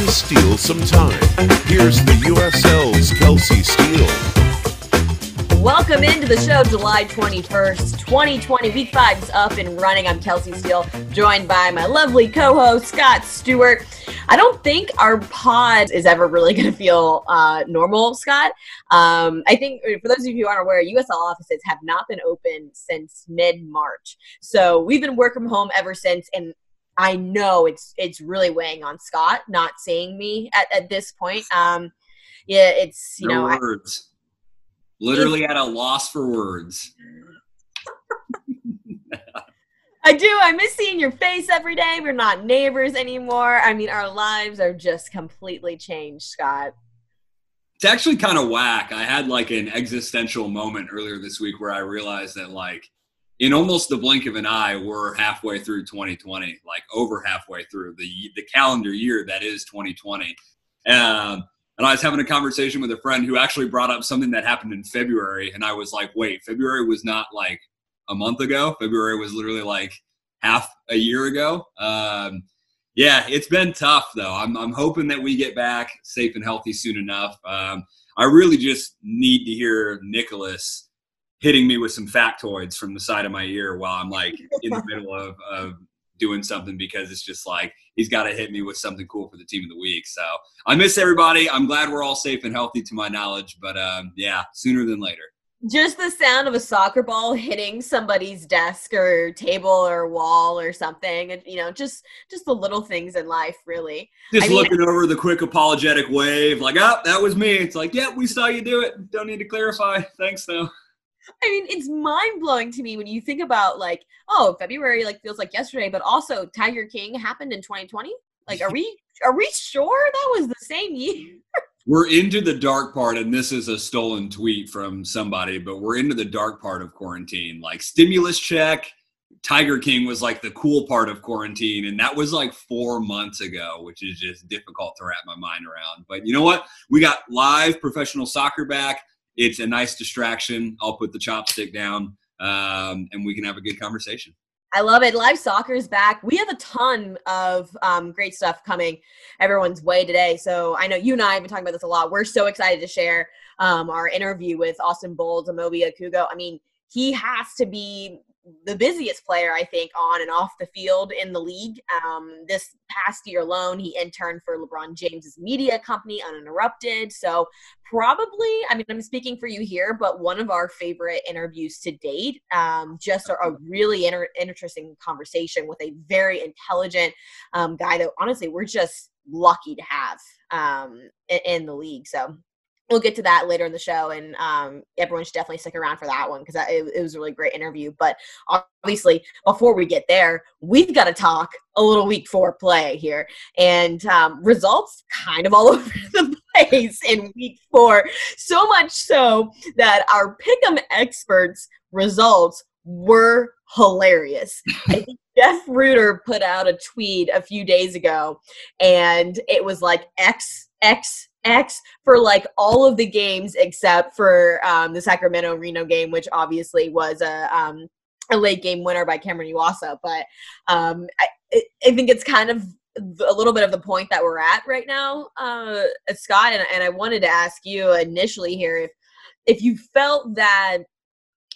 is Steele some time. Here's the USL's Kelsi Steele. Welcome into the show, July 21st, 2020. Week five is up and running. I'm Kelsi Steele, joined by my lovely co host, Scott Stewart. I don't think our pod is ever really going to feel uh, normal, Scott. Um, I think for those of you who aren't aware, USL offices have not been open since mid March. So we've been work from home ever since. And I know it's it's really weighing on Scott not seeing me at, at this point. Um, yeah, it's you no know words. Literally at a loss for words. I do. I miss seeing your face every day. We're not neighbors anymore. I mean, our lives are just completely changed, Scott. It's actually kind of whack. I had like an existential moment earlier this week where I realized that like in almost the blink of an eye, we're halfway through 2020, like over halfway through the the calendar year that is 2020. Um, and I was having a conversation with a friend who actually brought up something that happened in February, and I was like, "Wait, February was not like a month ago. February was literally like half a year ago." Um, yeah, it's been tough though. I'm I'm hoping that we get back safe and healthy soon enough. Um, I really just need to hear Nicholas hitting me with some factoids from the side of my ear while I'm like in the middle of, of doing something because it's just like he's got to hit me with something cool for the team of the week. So I miss everybody. I'm glad we're all safe and healthy to my knowledge, but um, yeah, sooner than later. Just the sound of a soccer ball hitting somebody's desk or table or wall or something, and you know, just just the little things in life, really. Just I mean, looking over the quick apologetic wave, like, oh, that was me. It's like, yeah, we saw you do it. Don't need to clarify. Thanks, though. I mean, it's mind blowing to me when you think about like, oh, February like feels like yesterday, but also Tiger King happened in 2020. Like, are we are we sure that was the same year? We're into the dark part, and this is a stolen tweet from somebody, but we're into the dark part of quarantine. Like stimulus check, Tiger King was like the cool part of quarantine, and that was like four months ago, which is just difficult to wrap my mind around. But you know what? We got live professional soccer back it's a nice distraction. I'll put the chopstick down um, and we can have a good conversation. I love it. Live soccer is back. We have a ton of um, great stuff coming everyone's way today. So I know you and I have been talking about this a lot. We're so excited to share um, our interview with Austin Bolds, Amobi Okugo. I mean, he has to be the busiest player, I think, on and off the field in the league. Um, this past year alone, he interned for LeBron James's media company, Uninterrupted. So, probably, I mean, I'm speaking for you here, but one of our favorite interviews to date. Um, just a, a really inter- interesting conversation with a very intelligent um, guy that honestly, we're just lucky to have um, in, in the league. So, we'll get to that later in the show and um, everyone should definitely stick around for that one because it, it, was a really great interview but obviously before we get there we've got to talk a little week four play here and um, results kind of all over the place in week four so much so that our pick'em experts results were hilarious. Jeff reuter put out a tweet a few days ago and it was like x x X for like all of the games except for um, the Sacramento Reno game, which obviously was a um, a late game winner by Cameron Iwasa. But um, I, I think it's kind of a little bit of the point that we're at right now, uh, Scott. And, and I wanted to ask you initially here if if you felt that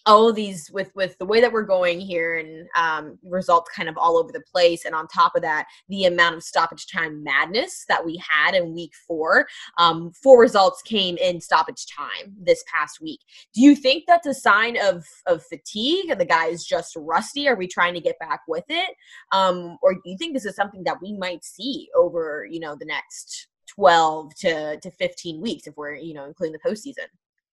all of these with with the way that we're going here and um, results kind of all over the place and on top of that the amount of stoppage time madness that we had in week four um, four results came in stoppage time this past week. Do you think that's a sign of of fatigue? The guy is just rusty. Are we trying to get back with it? Um, or do you think this is something that we might see over you know the next 12 to, to 15 weeks if we're you know including the postseason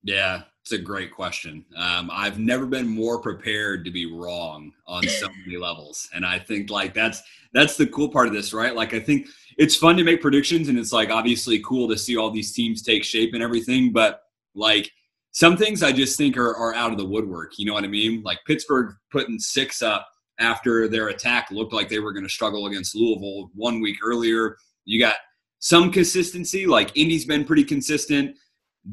yeah, it's a great question. Um, I've never been more prepared to be wrong on so many levels, and I think like that's that's the cool part of this, right? Like I think it's fun to make predictions, and it's like obviously cool to see all these teams take shape and everything, but like some things I just think are, are out of the woodwork. You know what I mean? Like Pittsburgh putting six up after their attack looked like they were going to struggle against Louisville one week earlier. You got some consistency, like Indy's been pretty consistent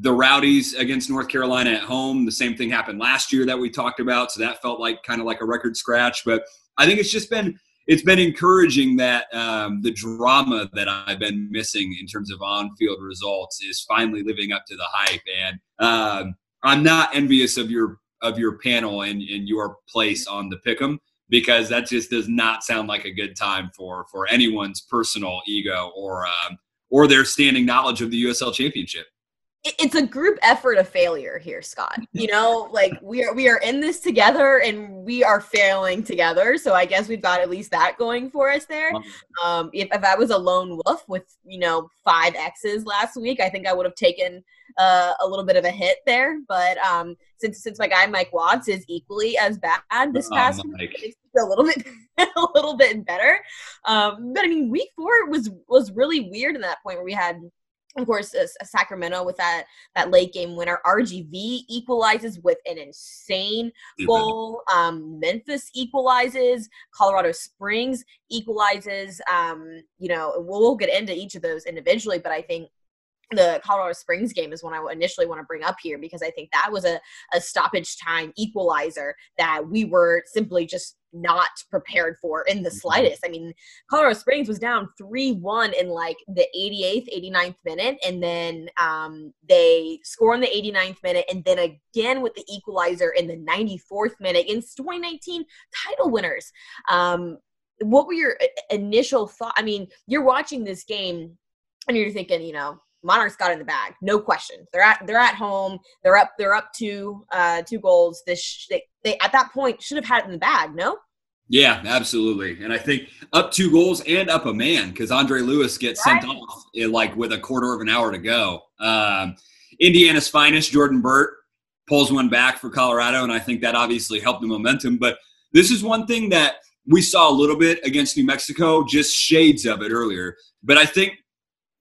the Rowdies against North Carolina at home. The same thing happened last year that we talked about. So that felt like kind of like a record scratch. But I think it's just been it's been encouraging that um, the drama that I've been missing in terms of on-field results is finally living up to the hype. And um, I'm not envious of your of your panel and, and your place on the pick'em because that just does not sound like a good time for for anyone's personal ego or um, or their standing knowledge of the USL Championship it's a group effort of failure here scott. You know like we are we are in this together and we are failing together. So i guess we've got at least that going for us there. Um if, if i was a lone wolf with you know five x's last week i think i would have taken uh, a little bit of a hit there. But um since since my guy mike watts is equally as bad this oh, past week a little bit a little bit better. Um but i mean week four was was really weird in that point where we had of course, uh, Sacramento with that that late game winner. RGV equalizes with an insane goal. Um, Memphis equalizes. Colorado Springs equalizes. Um, you know, we'll, we'll get into each of those individually, but I think the Colorado Springs game is one I initially want to bring up here because I think that was a, a stoppage time equalizer that we were simply just not prepared for in the mm-hmm. slightest. I mean, Colorado Springs was down 3 1 in like the 88th, 89th minute, and then um, they score in the 89th minute, and then again with the equalizer in the 94th minute against 2019 title winners. Um, what were your initial thoughts? I mean, you're watching this game and you're thinking, you know, Monarchs got in the bag, no question. They're at they're at home. They're up they're up two uh, two goals. This they, they at that point should have had it in the bag. No. Yeah, absolutely. And I think up two goals and up a man because Andre Lewis gets right. sent off in, like with a quarter of an hour to go. Um, Indiana's finest, Jordan Burt, pulls one back for Colorado, and I think that obviously helped the momentum. But this is one thing that we saw a little bit against New Mexico, just shades of it earlier. But I think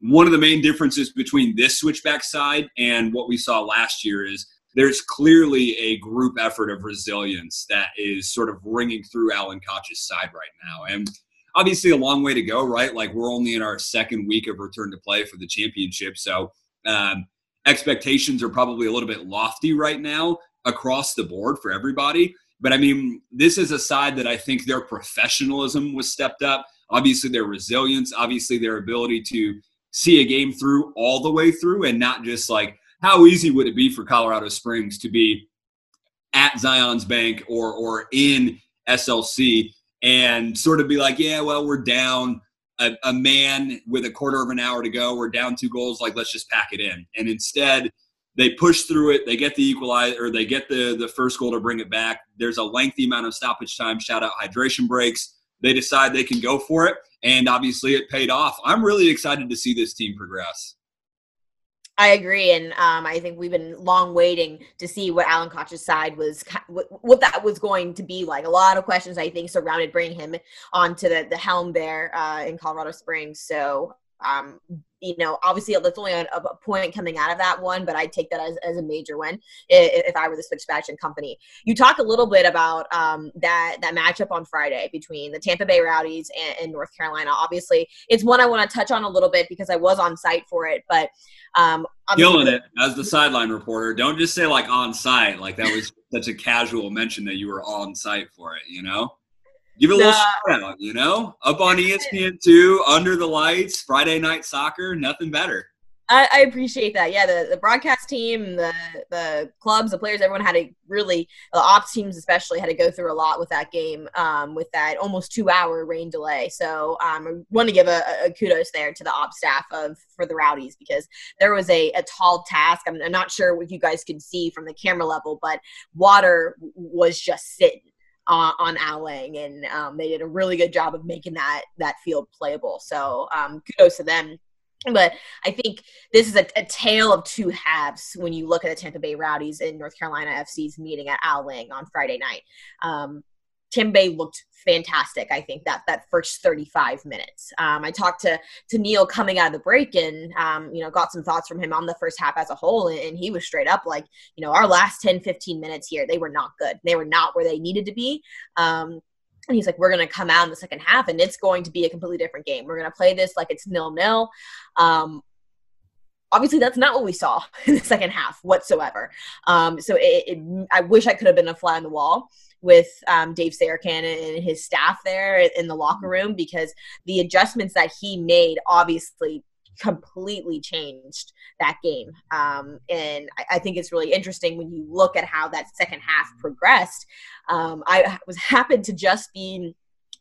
one of the main differences between this switchback side and what we saw last year is there's clearly a group effort of resilience that is sort of ringing through Alan Koch's side right now. And obviously a long way to go, right? Like we're only in our second week of return to play for the championship. So um, expectations are probably a little bit lofty right now across the board for everybody. But I mean, this is a side that I think their professionalism was stepped up. Obviously, their resilience, obviously, their ability to see a game through all the way through and not just like how easy would it be for Colorado Springs to be at Zions Bank or or in SLC and sort of be like, yeah, well, we're down a, a, man with a quarter of an hour to go. We're down two goals. Like, let's just pack it in. And instead, they push through it. They get the equalizer, or they get the the first goal to bring it back. There's a lengthy amount of stoppage time. Shout out hydration breaks. They decide they can go for it and obviously it paid off. I'm really excited to see this team progress. I agree, and um, I think we've been long waiting to see what Alan Koch's side was, what, that was going to be like. A lot of questions I think surrounded bringing him onto the the helm there uh, in Colorado Springs. So um, you know, obviously that's only a, a, point coming out of that one, but I'd take that as, as a major win if, if I were the Switchback and company. You talk a little bit about um, that that matchup on Friday between the Tampa Bay Rowdies and, and North Carolina. Obviously, it's one I want to touch on a little bit because I was on site for it, but um, killing it as the sideline reporter. Don't just say like on site, like that was such a casual mention that you were on site for it. You know. Give it a little shout out, you know? Up on ESPN2, under the lights, Friday night soccer, nothing better. I, I, appreciate that. Yeah, the, the broadcast team, the the clubs, the players, everyone had to really, the ops teams especially, had to go through a lot with that game, um, with that almost two hour rain delay. So um, I want to give a, a, kudos there to the ops staff of for the Rowdies because there was a, a tall task. I'm, I'm not sure what you guys could see from the camera level, but water was just sitting on Lang, and um, they did a really good job of making that that field playable. So um, kudos to them. But I think this is a, a, tale of two halves when you look at the Tampa Bay Rowdies and North Carolina FC's meeting at Al Lang on Friday night. Um, Tampa Bay looked fantastic. I think that that first 35 minutes. Um, I talked to to Neil coming out of the break and um, you know got some thoughts from him on the first half as a whole, and, and, he was straight up like, you know, our last 10 15 minutes here they were not good. They were not where they needed to be. Um, and he's like, we're going to come out in the second half, and it's going to be a completely different game. We're going to play this like it's nil nil. Um, obviously that's not what we saw in the second half whatsoever um, so it, it, i wish i could have been a fly on the wall with um, Dave Sarachan and his staff there in the locker room because the adjustments that he made obviously completely changed that game. Um, and I, I, think it's really interesting when you look at how that second half progressed. Um, I was happened to just be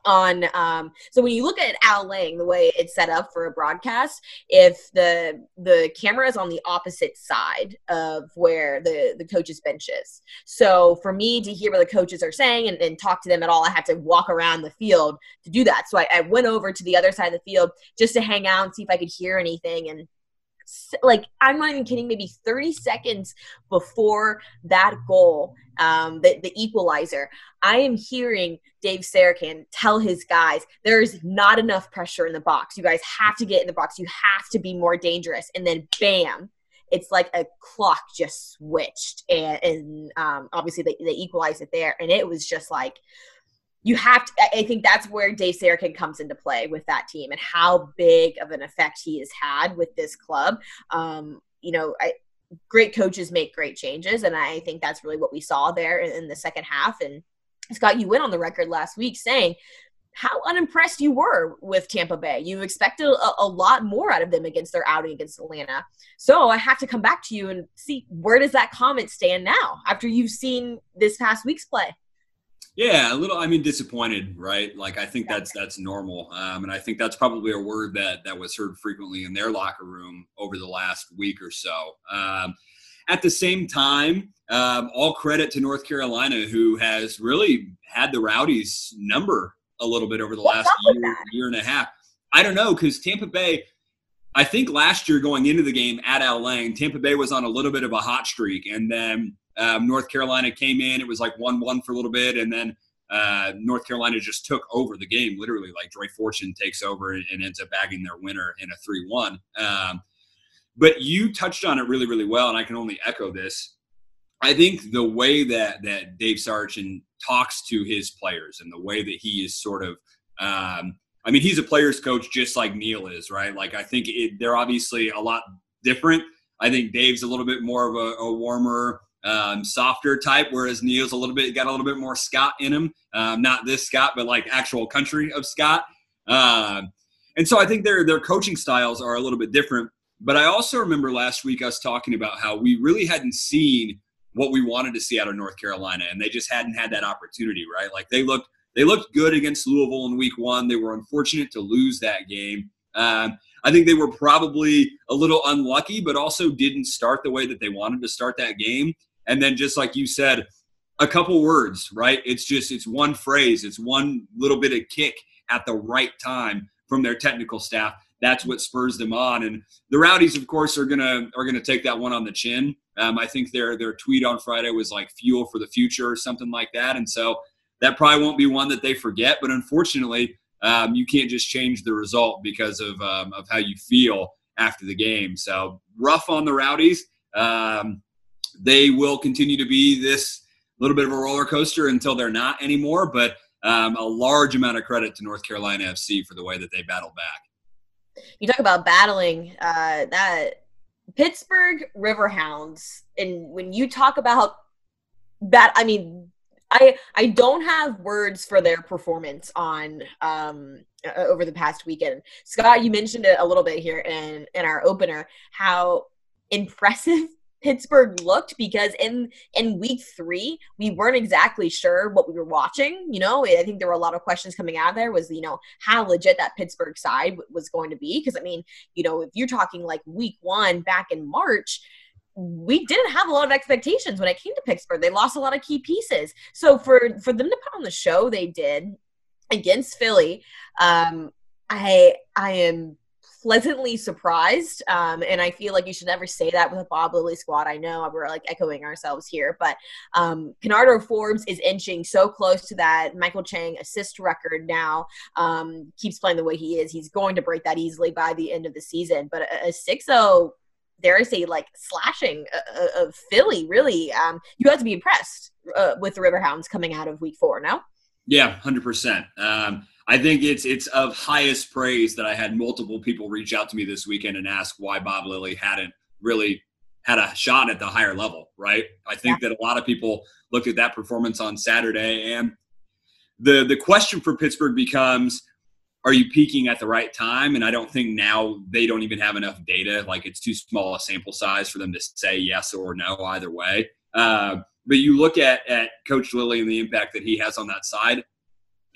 on um so when you look at Al Lang the way it's set up for a broadcast if the the camera is on the opposite side of where the the coach's bench is. So for me to hear what the coaches are saying and, and talk to them at all I have to walk around the field to do that. So I, I went over to the other side of the field just to hang out and see if I could hear anything and like I'm not even kidding, maybe 30 seconds before that goal, um, the, the equalizer, I am hearing Dave Sarachan tell his guys, there's not enough pressure in the box. You guys have to get in the box. You have to be more dangerous. And then bam, it's like a clock just switched. And, and um, obviously they, they equalized it there. And it was just like, you have to i think that's where dave Sarachan comes into play with that team and how big of an effect he has had with this club um, you know I, great coaches make great changes and i think that's really what we saw there in, in the second half and scott you went on the record last week saying how unimpressed you were with Tampa Bay. You expected a, a, lot more out of them against their outing against Atlanta. So I have to come back to you and see where does that comment stand now after you've seen this past week's play? Yeah, a little. I mean, disappointed, right? Like I think that's that's normal, um, and I think that's probably a word that that was heard frequently in their locker room over the last week or so. Um, at the same time, um, all credit to North Carolina, who has really had the Rowdies number a little bit over the What's last year, year and a half. I don't know because Tampa Bay. I think last year going into the game at Al Lang, Tampa Bay was on a little bit of a hot streak, and then um, North Carolina came in. It was like one-one for a little bit, and then uh, North Carolina just took over the game. Literally, like Dre Fortune takes over and, ends up bagging their winner in a three-one. Um, but you touched on it really, really well, and I can only echo this. I think the way that that Dave Sarachan talks to his players and the way that he is sort of, um, I mean, he's a players coach just like Neil is, right? Like I think it, they're obviously a lot different. I think Dave's a little bit more of a, a warmer, um, softer type, whereas Neil's a little bit got a little bit more Scott in him. Um, not this Scott, but like actual country of Scott. Uh, and so I think their their coaching styles are a little bit different. But I also remember last week us talking about how we really hadn't seen what we wanted to see out of North Carolina, and they just hadn't had that opportunity, right? Like they looked they looked good against Louisville in Week One. They were unfortunate to lose that game. Um, I think they were probably a little unlucky, but also didn't start the way that they wanted to start that game. And then just like you said, a couple words, right? It's just it's one phrase, it's one little bit of kick at the right time from their technical staff. That's what spurs them on. And the Rowdies, of course, are gonna are gonna take that one on the chin. Um, I think their their tweet on Friday was like fuel for the future or something like that. And so that probably won't be one that they forget. But unfortunately, um, you can't just change the result because of um, of how you feel after the game. So rough on the Rowdies. Um, they will continue to be this little bit of a roller coaster until they're not anymore. But um, a large amount of credit to North Carolina FC for the way that they battled back. You talk about battling uh, that Pittsburgh Riverhounds, and when you talk about that, I mean, I I don't have words for their performance on um, uh, over the past weekend. Scott, you mentioned it a little bit here in in our opener how impressive Pittsburgh looked because in in week three we weren't exactly sure what we were watching. You know, I think there were a lot of questions coming out of there. Was you know how legit that Pittsburgh side was going to be? Because I mean, you know, if you're talking like week one back in March, we didn't have a lot of expectations when it came to Pittsburgh. They lost a lot of key pieces. So for for them to put on the show they did against Philly, um, I I am pleasantly surprised. Um, and I feel like you should never say that with a Bob Lilly squad. I know we're like echoing ourselves here, but um, Kenardo Forbes is inching so close to that Michael Chang assist record now. Um, keeps playing the way he is. He's going to break that easily by the end of the season. But a, 6 0 dare I say, like slashing of Philly. Really, um, you have to be impressed uh, with the Riverhounds coming out of Week Four. No. Yeah, hundred um, percent. I think it's it's of highest praise that I had multiple people reach out to me this weekend and ask why Bob Lilly hadn't really had a shot at the higher level, right? I think yeah. that a lot of people looked at that performance on Saturday and the the question for Pittsburgh becomes are you peaking at the right time? And I don't think now they don't even have enough data. Like it's too small a sample size for them to say yes or no either way. Uh, but you look at at Coach Lilly and the impact that he has on that side,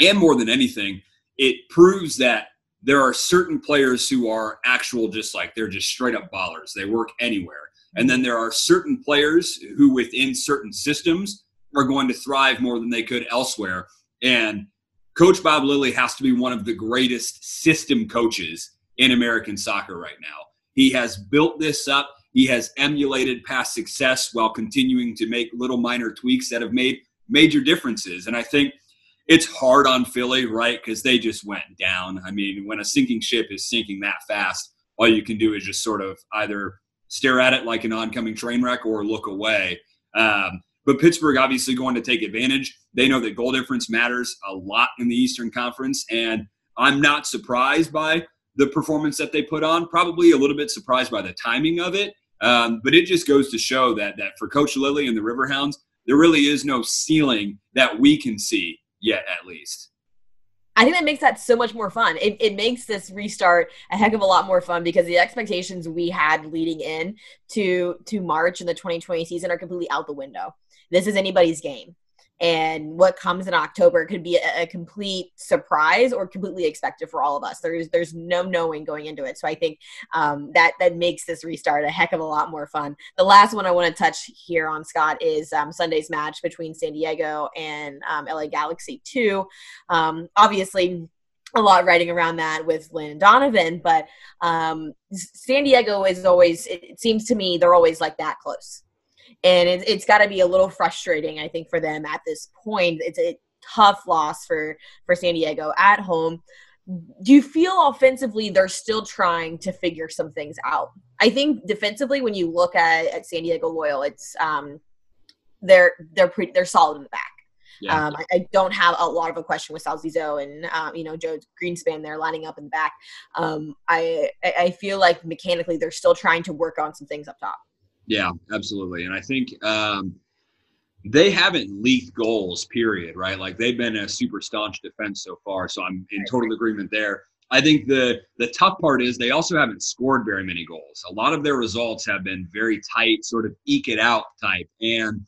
and more than anything, it proves that there are certain players who are actual just like they're just straight up ballers. They work anywhere. And then there are certain players who within certain systems are going to thrive more than they could elsewhere. And Coach Bob Lilly has to be one of the greatest system coaches in American soccer right now. He has built this up. He has emulated past success while continuing to make little minor tweaks that have made major differences. And I think it's hard on Philly, right? Because they just went down. I mean, when a sinking ship is sinking that fast, all you can do is just sort of either stare at it like an oncoming train wreck or look away. Um, but Pittsburgh obviously going to take advantage. They know that goal difference matters a lot in the Eastern Conference, and I'm not surprised by the performance that they put on. Probably a little bit surprised by the timing of it, um, but it just goes to show that that for Coach Lilly and the Riverhounds, there really is no ceiling that we can see yet, at least. I think that makes that so much more fun. It, it makes this restart a heck of a lot more fun because the expectations we had leading in to to March in the 2020 season are completely out the window this is anybody's game and what comes in October could be a, a, complete surprise or completely expected for all of us. There's there's no knowing going into it, so I think um, that that makes this restart a heck of a lot more fun. The last one I want to touch here on Scott is um, Sunday's match between San Diego and um, LA Galaxy Two. Um, obviously, a lot writing around that with Landon Donovan, but um, San Diego is always. It seems to me they're always like that close and it, it's got to be a little frustrating i think for them at this point it's a tough loss for for san diego at home do you feel offensively they're still trying to figure some things out i think defensively when you look at, at san diego loyal it's um they're they're pretty they're solid in the back yeah. Um, I, I, don't have a lot of a question with Salcizo and um, you know Joe Greenspan there lining up in the back. Um, I I feel like mechanically they're still trying to work on some things up top. Yeah, absolutely. And I think um, they haven't leaked goals, period, right? Like they've been a super staunch defense so far. So I'm in total agreement there. I think the the tough part is they also haven't scored very many goals. A lot of their results have been very tight, sort of eke it out type. And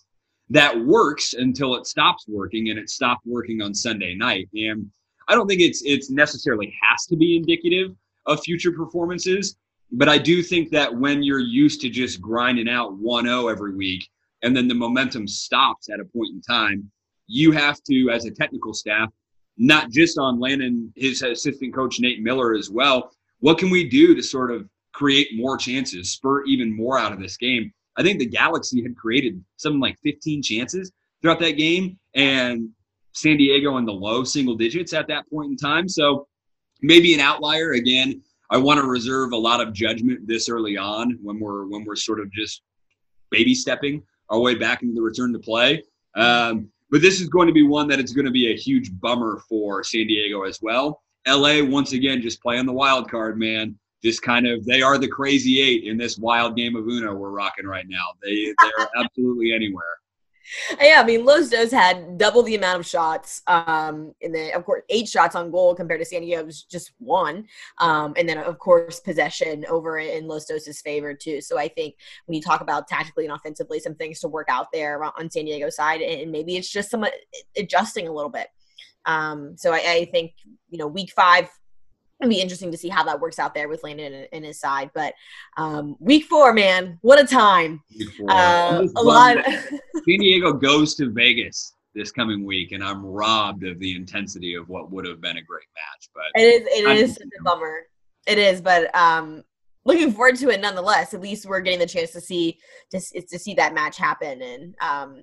that works until it stops working and it stopped working on Sunday night. And I don't think it's it's necessarily has to be indicative of future performances, but I do think that when you're used to just grinding out 1 0 every week and then the momentum stops at a point in time, you have to, as a technical staff, not just on Landon, his assistant coach, Nate Miller, as well, what can we do to sort of create more chances, spur even more out of this game? I think the Galaxy had created something like 15 chances throughout that game, and San Diego in the low single digits at that point in time. So maybe an outlier again I want to reserve a lot of judgment this early on when we're when we're sort of just baby stepping our way back into the return to play. Um, but this is going to be one that it's going to be a huge bummer for San Diego as well. LA once again just playing the wild card, man. Just kind of they are the crazy eight in this wild game of Uno we're rocking right now. They they're absolutely anywhere. yeah, I mean, Los Dos had double the amount of shots. Um, and then, of course, eight shots on goal compared to San Diego's just one. Um, and then, of course, possession over in Los Dos' favor, too. So I think when you talk about tactically and offensively, some things to work out there on San Diego's side, and maybe it's just some adjusting a little bit. Um, so I, I think, you know, week five, It'll be interesting to see how that works out there with Landon in, his side. But um, week four, man, what a time! Uh, a lot. San Diego goes to Vegas this coming week, and I'm robbed of the intensity of what would have been a great match. But it is. It is such a bummer. It is, but um, looking forward to it nonetheless. At least we're getting the chance to see to, to see that match happen, and um,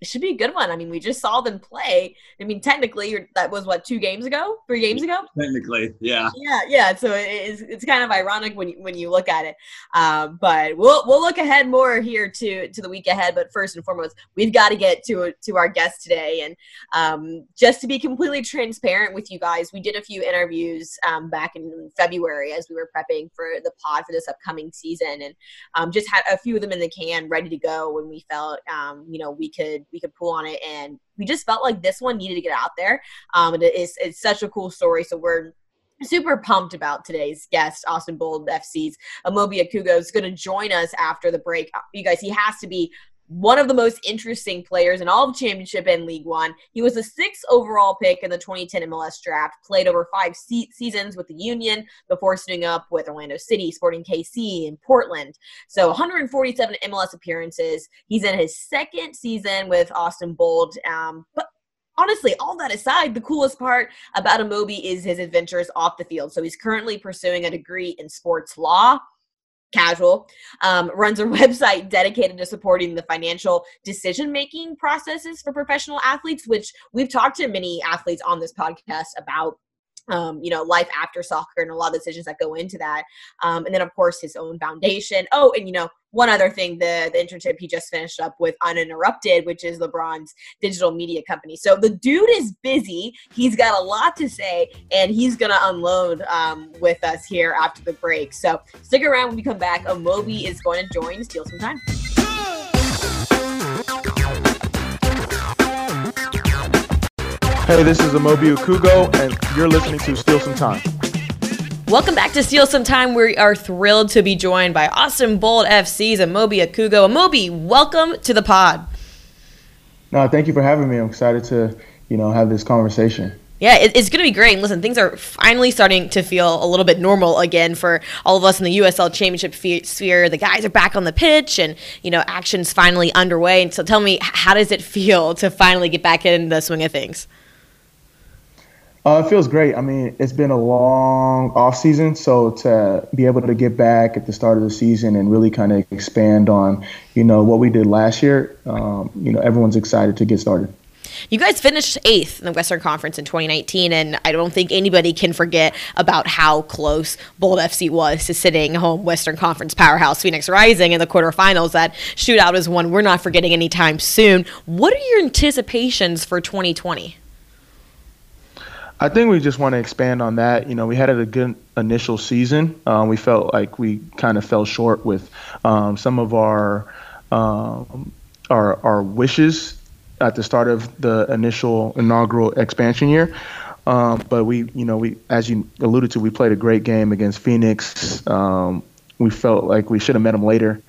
it should be a good one. I mean, we just saw them play. I mean, technically, that was what two games ago, three games ago. Technically, yeah, yeah, yeah. So it's it's kind of ironic when you, when you look at it. Um, but we'll we'll look ahead more here to to the week ahead. But first and foremost, we've got to get to to our guest today. And um, just to be completely transparent with you guys, we did a few interviews um, back in February as we were prepping for the pod for this upcoming season, and um, just had a few of them in the can ready to go when we felt um, you know we could we could pull on it. And we just felt like this one needed to get out there. Um and it is it's such a cool story. So we're super pumped about today's guest austin bold fc's amobi okugo is going to join us after the break. You guys he has to be one of the most interesting players in all of championship and league one. He was a sixth overall pick in the 2010 mls draft played over five se- seasons with the union before suiting up with orlando city sporting kc and portland. So 147 mls appearances. He's in his second season with austin bold um, but honestly, all that aside, the coolest part about Amobi is his adventures off the field. So he's currently pursuing a degree in sports law casual um, runs a website dedicated to supporting the financial decision making processes for professional athletes which we've talked to many athletes on this podcast about um, you know, life after soccer and a lot of decisions that go into that. Um, and then, of course, his own foundation. Oh, and you know, one other thing the, the internship he just finished up with Uninterrupted, which is LeBron's digital media company. So the dude is busy. He's got a lot to say, and he's going to unload um, with us here after the break. So stick around when we come back. Amobi is going to join, steal some time. Hey, this is Amobi Okugo, and you're listening to Steal Some Time. Welcome back to Steal Some Time. We are thrilled to be joined by Austin Bold FC's Amobi Okugo. Amobi, welcome to the pod. No, thank you for having me. I'm excited to, you know, have this conversation. Yeah, it's going to be great. And listen, things are finally starting to feel a little bit normal again for all of us in the USL Championship sphere. The guys are back on the pitch, and you know, action's finally underway. And so, tell me, how does it feel to finally get back in the swing of things? Uh, it feels great. I mean, it's been a long off season, so to be able to get back at the start of the season and really kind of expand on, you know, what we did last year, um, you know, everyone's excited to get started. You guys finished eighth in the Western Conference in 2019, and I don't think anybody can forget about how close Bold FC was to sitting home Western Conference powerhouse Phoenix Rising in the quarterfinals. That shootout is one we're not forgetting anytime soon. What are your anticipations for 2020? I think we just want to expand on that. You know, we had a good initial season. Um, we felt like we kind of fell short with um, some of our um, our our wishes at the start of the initial inaugural expansion year. Um, but we, you know, we as you alluded to, we played a great game against Phoenix. Um, we felt like we should have met them later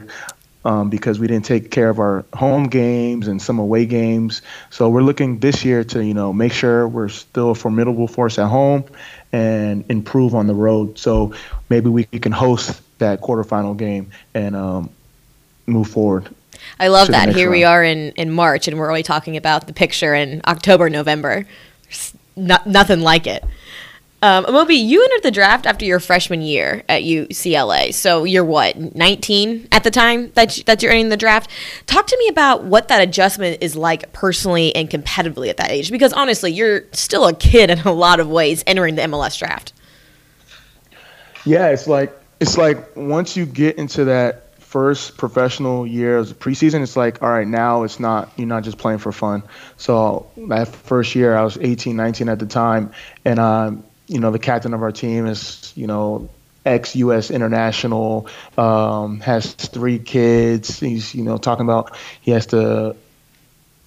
um, because we didn't take care of our home games and some away games. So we're looking this year to you know make sure we're still a formidable force at home and improve on the road. So maybe we can host that quarterfinal game and um, move forward. I love that. Here round. we are in in March, and we're only talking about the picture in October, November. Not, nothing like it. Um, Amobi, you entered the draft after your freshman year at UCLA. So you're what, 19 at the time that, you, that you're entering the draft? Talk to me about what that adjustment is like personally and competitively at that age. Because honestly, you're still a kid in a lot of ways entering the MLS draft. Yeah, it's like it's like once you get into that first professional year of preseason, it's like, all right, now it's not, you're not just playing for fun. So that first year, I was 18, 19 at the time, and um, you know, the captain of our team is, you know, ex U.S. international, um, has three kids. He's, you know, talking about he has to,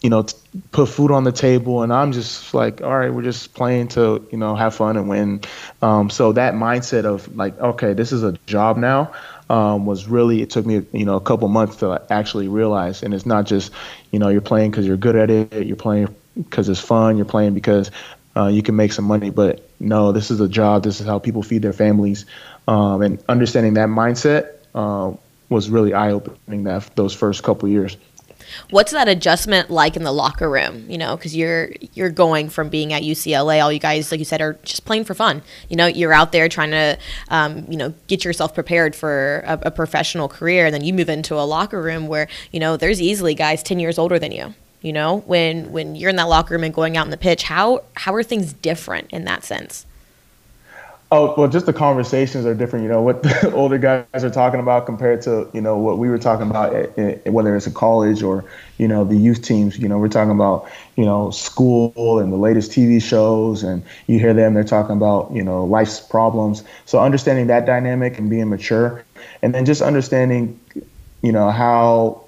you know, t- put food on the table, and I'm just like, all right, we're just playing to, you know, have fun and win. Um, so that mindset of like, okay, this is a job now. Um, was really it took me you know a couple months to actually realize and it's not just you know you're playing because you're good at it you're playing because it's fun you're playing because uh, you can make some money. But no, this is a job. This is how people feed their families. Um, and understanding that mindset uh, was really eye opening. That those first couple years. What's that adjustment like in the locker room? You know, because you're you're going from being at UCLA, all you guys, like you said, are just playing for fun. You know, you're out there trying to, um, you know, get yourself prepared for a, a professional career, and then you move into a locker room where you know there's easily guys ten years older than you. You know, when when you're in that locker room and going out in the pitch, how how are things different in that sense? Oh well, just the conversations are different. You know what the older guys are talking about compared to you know what we were talking about, at, at, whether it's a college or you know the youth teams. You know we're talking about you know school and the latest TV shows, and you hear them they're talking about you know life's problems. So understanding that dynamic and being mature, and then just understanding you know how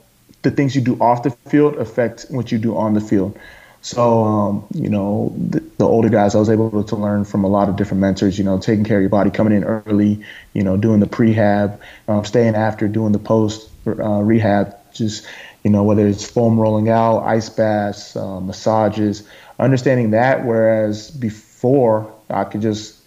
the things you do off the field affect what you do on the field. So, um, you know, the, the, older guys, I was able to learn from a lot of different mentors, you know, taking care of your body, coming in early, you know, doing the prehab, um, staying after, doing the post uh, rehab, just, you know, whether it's foam rolling out, ice baths, uh, massages, understanding that. Whereas before, I could just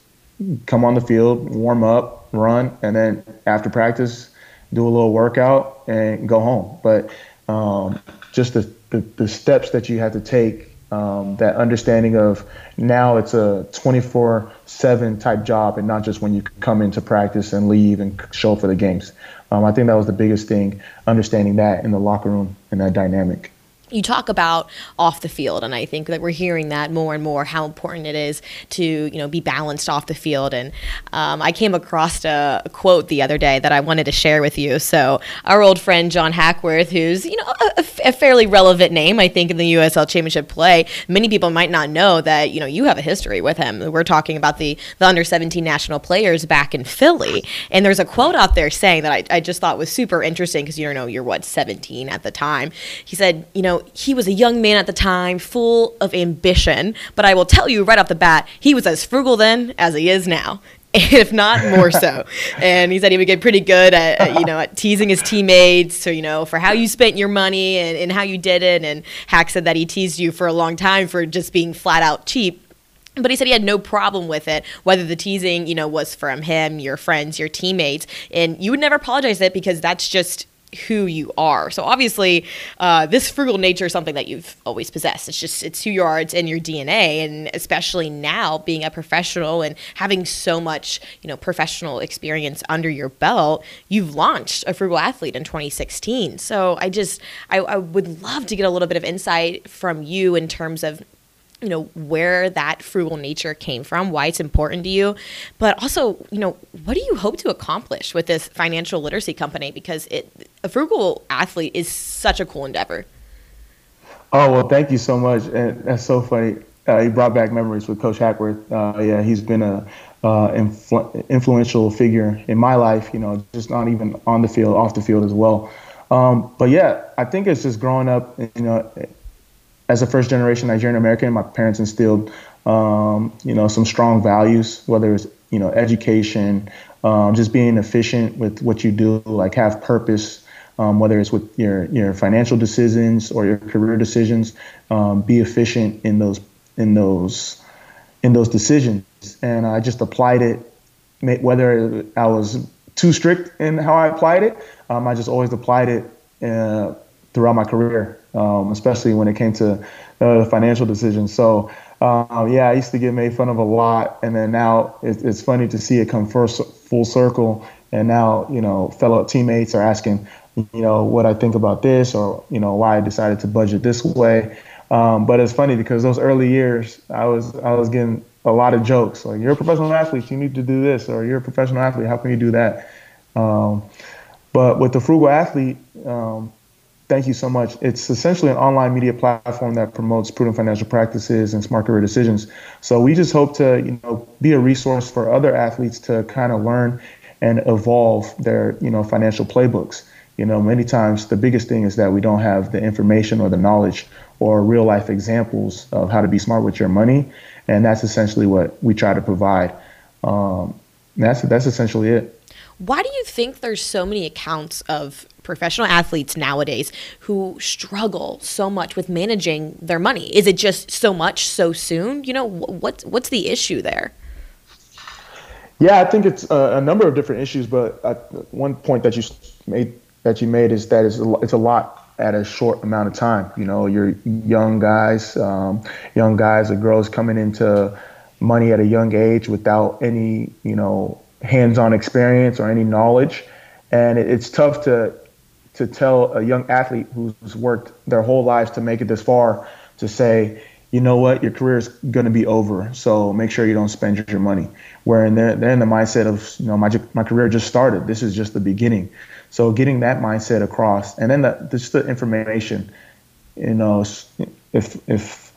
come on the field, warm up, run, and then after practice, do a little workout and go home. But um, just the, the, the steps that you have to take um, that understanding of now it's a 24 7 type job and not just when you come into practice and leave and show for the games. Um, I think that was the biggest thing, understanding that in the locker room and that dynamic you talk about off the field and i think that we're hearing that more and more how important it is to you know be balanced off the field. And um, i came across a, quote the other day that i wanted to share with you. So our old friend john hackworth who's you know a, a fairly relevant name i think in the usl championship play. Many people might not know that you know you have a history with him. We're talking about the the under 17 national players back in philly. And there's a quote out there saying that i, I just thought was super interesting because you don't know you're what 17 at the time. He said you know he was a young man at the time, full of ambition. But I will tell you right off the bat, he was as frugal then as he is now. If not more so, and he said he would get pretty good at, at you know at teasing his teammates, so you know for how you spent your money and, and how you did it. And Hack said that he teased you for a long time for just being flat out cheap but he said he had no problem with it, whether the teasing, you know, was from him, your friends, your teammates, and you would never apologize that because that's just who you are. So obviously, uh, this frugal nature is something that you've always possessed. It's just it's who you are. It's in your DNA, and especially now being a professional and having so much you know professional experience under your belt, you've launched a frugal athlete in 2016. So I just I, I would love to get a little bit of insight from you in terms of you know where that frugal nature came from why it's important to you but also you know what do you hope to accomplish with this financial literacy company? Because it a frugal athlete is such a cool endeavor. Oh well thank you so much. And that's so funny. Uh, he brought back memories with coach hackworth. Uh, yeah he's been a uh, influ- influential figure in my life you know just not even on the field off the field as well. Um, but yeah i think it's just growing up you know as a first generation Nigerian American, my parents instilled, um, you know, some strong values, whether it's, you know, education, um, just being efficient with what you do, like have purpose, um, whether it's with your, your financial decisions or your career decisions, um, be efficient in those, in those, in those decisions. And I just applied it, whether I was too strict in how I applied it, um, I just always applied it uh, throughout my career um, especially when it came to uh, financial decisions. So, uh, yeah, I used to get made fun of a lot, and then now it's, it's funny to see it come first full circle. And now, you know, fellow teammates are asking, you know, what I think about this, or you know, why I decided to budget this way. Um, but it's funny because those early years, I was I was getting a lot of jokes like, "You're a professional athlete, you need to do this," or "You're a professional athlete, how can you do that?" Um, but with the frugal athlete, um, Thank you so much. It's essentially an online media platform that promotes prudent financial practices and smart career decisions. So we just hope to, you know, be a resource for other athletes to kind of learn and evolve their, you know, financial playbooks. You know, many times the biggest thing is that we don't have the information or the knowledge or real life examples of how to be smart with your money, and that's essentially what we try to provide. Um, that's that's essentially it. Why do you think there's so many accounts of professional athletes nowadays who struggle so much with managing their money? Is it just so much so soon? You know, what's what's the issue there? Yeah, I think it's a, a number of different issues, but uh, one point that you made that you made is that it's a, it's a lot at a short amount of time. You know, you're young guys, um, young guys or girls coming into money at a young age without any, you know, hands-on experience or any knowledge, and it's tough to to tell a young athlete who's worked their whole lives to make it this far to say, you know what, your career is going to be over. So make sure you don't spend your money. Where they're, they're in the mindset of, you know, my, my career just started. This is just the beginning. So getting that mindset across, and then the, just the information, you know, if if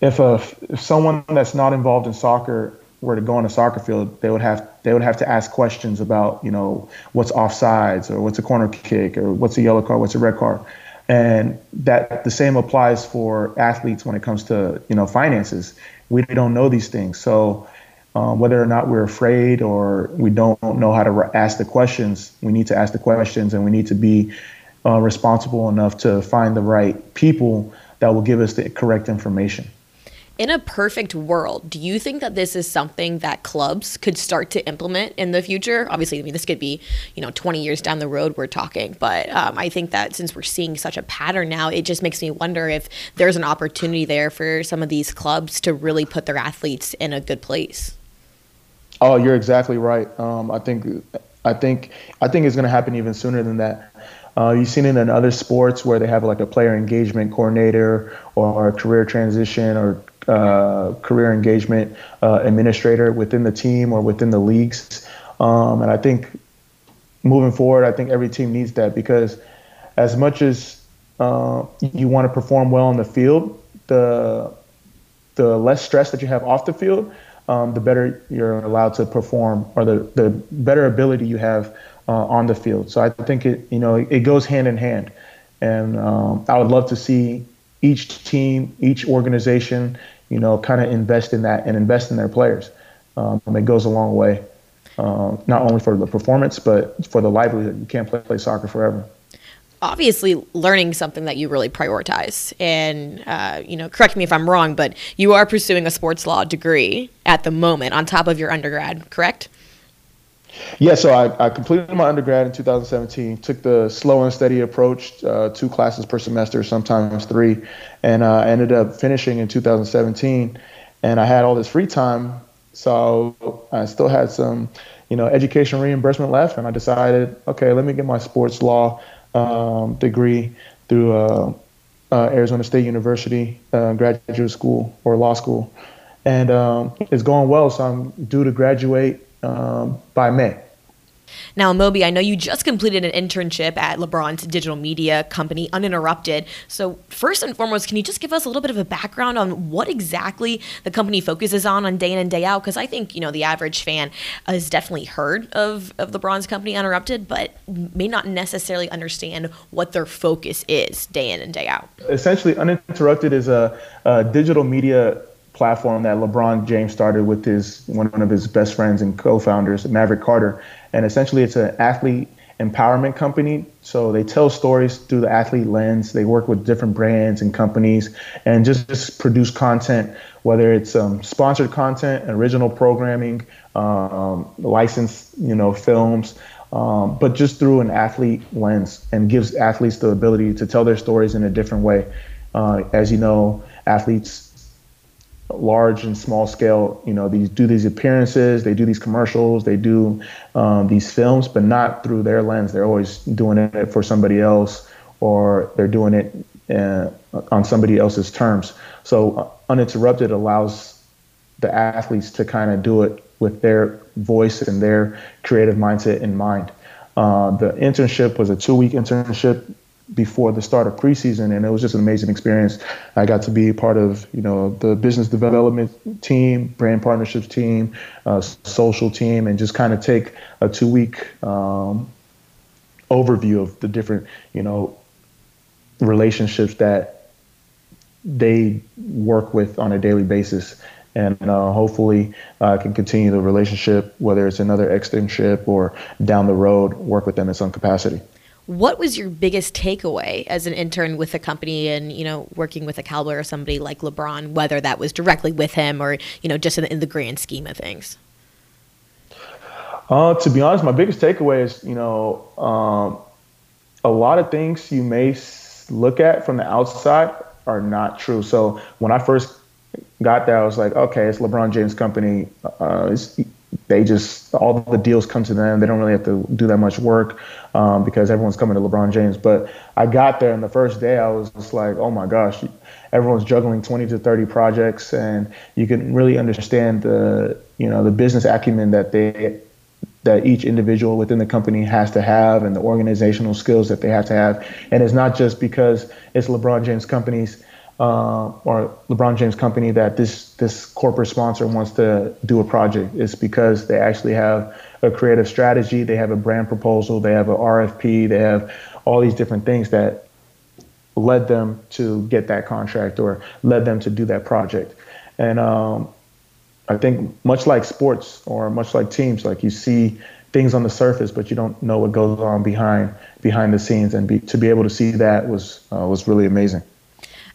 if a if someone that's not involved in soccer were to go on a soccer field, they would have they would have to ask questions about you know what's offsides or what's a corner kick or what's a yellow card, what's a red card, and that the same applies for athletes when it comes to you know finances. We don't know these things, so um, whether or not we're afraid or we don't know how to ask the questions, we need to ask the questions and we need to be uh, responsible enough to find the right people that will give us the correct information in a perfect world, do you think that this is something that clubs could start to implement in the future? Obviously, I mean, this could be, you know, 20 years down the road we're talking, but um, I think that since we're seeing such a pattern now, it just makes me wonder if there's an opportunity there for some of these clubs to really put their athletes in a good place. Oh, you're exactly right. Um, I think, I think, I think it's going to happen even sooner than that. Uh, you've seen it in other sports where they have like a player engagement coordinator or a career transition or uh, career engagement uh, administrator within the team or within the leagues. Um, and I think moving forward, I think every team needs that because as much as uh, you want to perform well on the field, the the less stress that you have off the field, um, the better you're allowed to perform, or the the better ability you have uh, on the field. So I think it you know it goes hand in hand, and um, I would love to see each team, each organization, you know, kind of invest in that and invest in their players. Um, it goes a long way, uh, not only for the performance but for the livelihood. You can't play, play soccer forever obviously learning something that you really prioritize. And, uh, you know, correct me if I'm wrong, but you are pursuing a sports law degree at the moment on top of your undergrad, correct? Yeah, so I, I, completed my undergrad in 2017. Took the slow and steady approach, uh, two classes per semester, sometimes three, and uh, ended up finishing in 2017. And I had all this free time, so I still had some, you know, education reimbursement left. And I decided, okay, let me get my sports law um, degree through uh, uh Arizona State University uh, graduate school or law school, and um, it's going well. So I'm due to graduate um, by May. Now, Moby, I know you just completed an internship at LeBron's digital media company, Uninterrupted. So, first and foremost, can you just give us a little bit of a background on what exactly the company focuses on on day in and day out? Because I think you know the average fan has definitely heard of of LeBron's company, Uninterrupted, but may not necessarily understand what their focus is day in and day out. Essentially, Uninterrupted is a, a digital media platform that LeBron James started with his one of his best friends and co-founders, Maverick Carter, and essentially it's an athlete empowerment company. So they tell stories through the athlete lens. They work with different brands and companies and just, just produce content, whether it's um, sponsored content, original programming, um, licensed, you know, films. Um, but just through an athlete lens and gives athletes the ability to tell their stories in a different way. Uh, as you know, athletes large and small scale, you know, these do these appearances, they do these commercials, they do um, these films, but not through their lens. They're always doing it for somebody else, or they're doing it uh, on somebody else's terms. So uh, uninterrupted allows the athletes to kind of do it with their voice and their creative mindset in mind. Uh, the internship was a two-week internship before the start of preseason, and it was just an amazing experience. I got to be part of you know the business development team, brand partnerships team, uh, social team, and just kind of take a two week um, overview of the different you know relationships that they work with on a daily basis. And uh, hopefully, I uh, can continue the relationship, whether it's another externship or down the road, work with them in some capacity what was your biggest takeaway as an intern with the company and you know working with a caliber or somebody like lebron whether that was directly with him or you know just in, in the grand scheme of things? Uh, to be honest my biggest takeaway is you know um, a lot of things you may look at from the outside are not true. So when i first got there i was like okay it's lebron james company. Uh, they just all the deals come to them. They don't really have to do that much work um, because everyone's coming to LeBron James. But I got there, and the first day I was just like, oh my gosh, everyone's juggling 20 to 30 projects, and you can really understand the you know the business acumen that they that each individual within the company has to have and the organizational skills that they have to have. And it's not just because it's LeBron James companies uh, or LeBron James company that this this corporate sponsor wants to do a project. It's because they actually have a creative strategy, they have a brand proposal, they have an RFP, they have all these different things that led them to get that contract or led them to do that project. And um, I think much like sports or much like teams, like you see things on the surface, but you don't know what goes on behind behind the scenes. And be, to be able to see that was uh, was really amazing.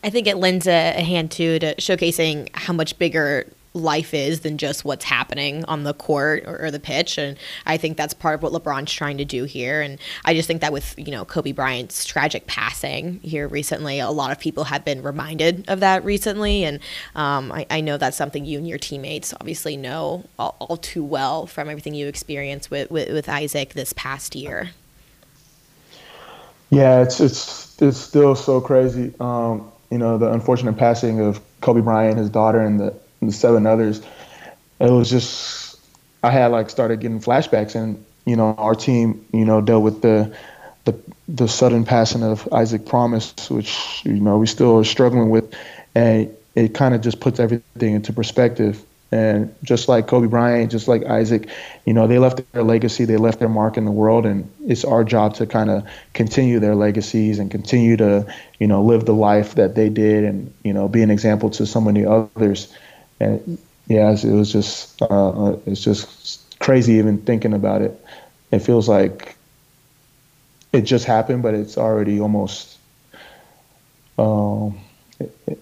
I think it lends a, a hand too to showcasing how much bigger life is than just what's happening on the court or, or, the pitch. And I think that's part of what LeBron's trying to do here. And I just think that with, you know, Kobe Bryant's tragic passing here recently, a lot of people have been reminded of that recently. And um, I, I, know that's something you and your teammates obviously know all, all too well from everything you experienced with, with, with Isaac this past year. Yeah, it's it's it's still so crazy. Um, you know, the unfortunate passing of Kobe Bryant, his daughter, and the and the seven others, it was just I had like started getting flashbacks, and you know our team, you know, dealt with the the the sudden passing of Isaac Promise, which you know we still are struggling with, and it kind of just puts everything into perspective. And just like Kobe Bryant, just like Isaac, you know, they left their legacy, they left their mark in the world, and it's our job to kind of continue their legacies and continue to, you know, live the life that they did, and you know, be an example to so many others and yeah, it was just uh, uh, it's just crazy even thinking about it. It feels like it just happened, but it's already almost. Um, it, it,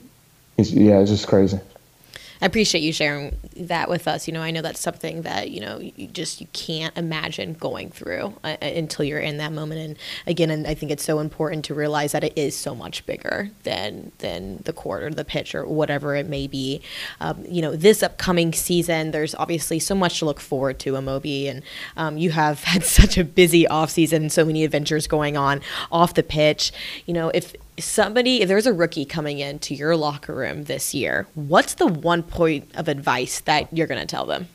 it's, yeah, it's just crazy. I appreciate you sharing that with us. You know, I know that's something that you know you just you can't imagine going through uh, uh, until you're in that moment. And again, and I think it's so important to realize that it is so much bigger than than the court or the pitch or whatever it may be. Um, you know, this upcoming season, there's obviously so much to look forward to, Amobi, and um, you have had such a busy off season, so many adventures going on off the pitch. You know, if somebody, if there's a rookie coming into your locker room this year, what's the one point of advice that you're going to tell them?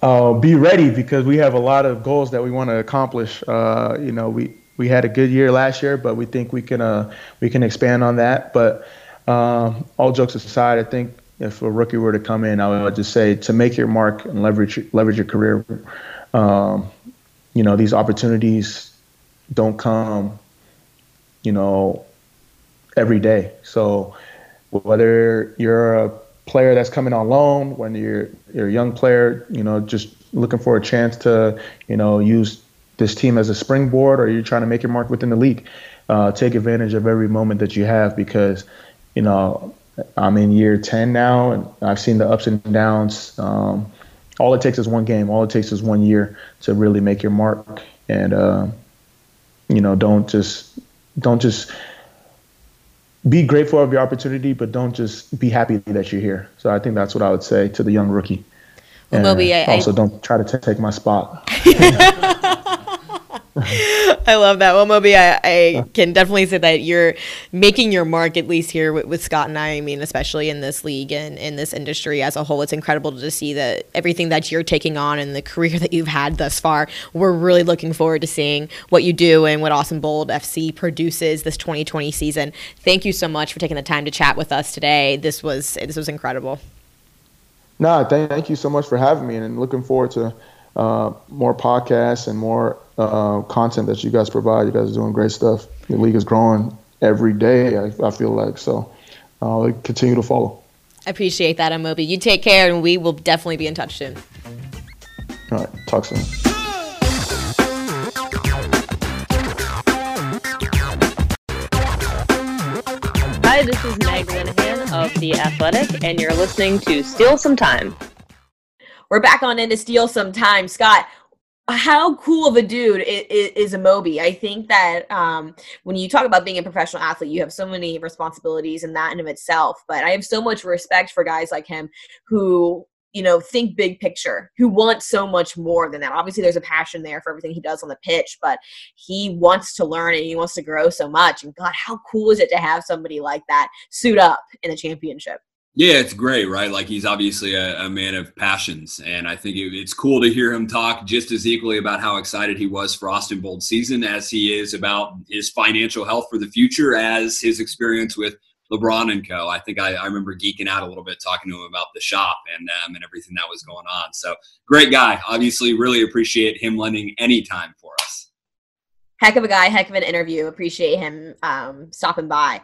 Uh, be ready because we have a lot of goals that we want to accomplish. Uh, you know, we we had a good year last year, but we think we can uh, we can expand on that. But um, all jokes aside, I think if a rookie were to come in, I would just say to make your mark and leverage leverage your career. Um, you know, these opportunities don't come you know, every day. So whether you're a player that's coming on loan, when you're you're a young player, you know, just looking for a chance to, you know, use this team as a springboard, or you're trying to make your mark within the league, uh, take advantage of every moment that you have because, you know, I'm in year 10 now, and I've seen the ups and downs. Um, all it takes is one game. All it takes is one year to really make your mark, and uh, you know, don't just don't just be grateful of your opportunity, but don't just be happy that you're here. So I think that's what I would say to the young rookie. Well, Moby, I, also I, don't try to t- take my spot. I love that. Well, Moby, I, I, can definitely say that you're making your mark, at least here with, with, Scott and I. I mean, especially in this league and in this industry as a whole, it's incredible to see that everything that you're taking on and the career that you've had thus far. We're really looking forward to seeing what you do and what Austin Bold FC produces this 2020 season. Thank you so much for taking the time to chat with us today. This was this was incredible. No, thank, thank you so much for having me, and looking forward to uh, more podcasts and more uh, content that you guys provide. You guys are doing great stuff. The league is growing every day. I, I feel like so. Uh, continue to follow. I appreciate that, Amobi. You take care, and we will definitely be in touch soon. All right, talk soon. Hi, this is Meg Linehan of The Athletic, and you're listening to Steal Some Time. We're back on into Steal Some Time. Scott, how cool of a dude is, is Amobi. I think that um, when you talk about being a professional athlete, you have so many responsibilities in that in of itself. But I have so much respect for guys like him who you know, think big picture, who wants so much more than that. Obviously, there's a passion there for everything he does on the pitch, but he wants to learn and he wants to grow so much. And God, how cool is it to have somebody like that suit up in a championship? Yeah, it's great, right? Like he's obviously a, a man of passions, and I think it, it's cool to hear him talk just as equally about how excited he was for Austin Bold season as he is about his financial health for the future, as his experience with LeBron and co. I think I, I remember geeking out a little bit talking to him about the shop and um, and everything that was going on. So great guy. Obviously, really appreciate him lending any time for us heck of a guy, heck of an interview. Appreciate him um, stopping by.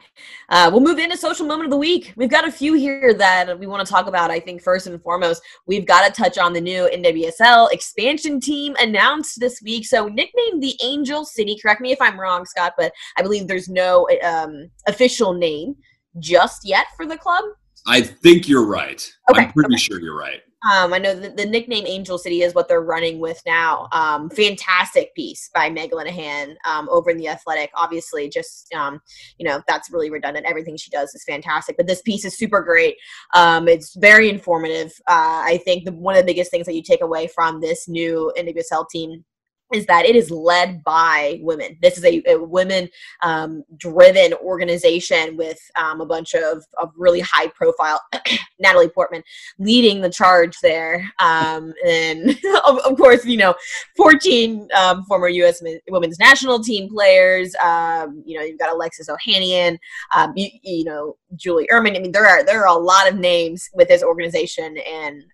Uh, we'll move into social moment of the week. We've got a few here that we want to talk about. I think first and foremost, we've got to touch on the new NWSL expansion team announced this week. So nicknamed the Angel City. Correct me if I'm wrong, Scott, but I believe there's no um, official name just yet for the club. I think you're right. Okay. I'm pretty okay. sure you're right. Um, I know that the nickname Angel City is what they're running with now. Um, fantastic piece by Meg Linehan um, over in the Athletic. Obviously, just um, you know that's really redundant. Everything she does is fantastic, but this piece is super great. Um, it's very informative. Uh, I think the, one of the biggest things that you take away from this new NWSL team is that it is led by women. This is a, a women um, driven organization with um, a bunch of, of really high profile Natalie Portman leading the charge there. Um, and of, of, course, you know, 14 um, former U.S. women's national team players. Um, you know, you've got Alexis Ohanian, um, you, you, know, Julie Erman. I mean, there are, there are a lot of names with this organization and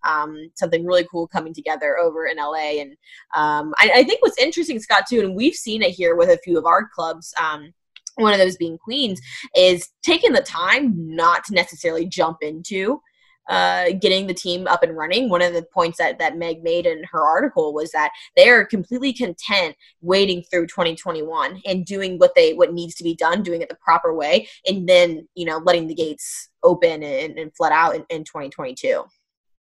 something really cool coming together over in LA. And I, I think what's interesting, Scott, too, and we've seen it here with a few of our clubs. Um, one of those being Queens is taking the time not to necessarily jump into uh, getting the team up and running. One of the points that, that Meg made in her article was that they are completely content waiting through 2021 and doing what they what needs to be done, doing it the proper way, and then you know letting the gates open and, and flood out in, in 2022.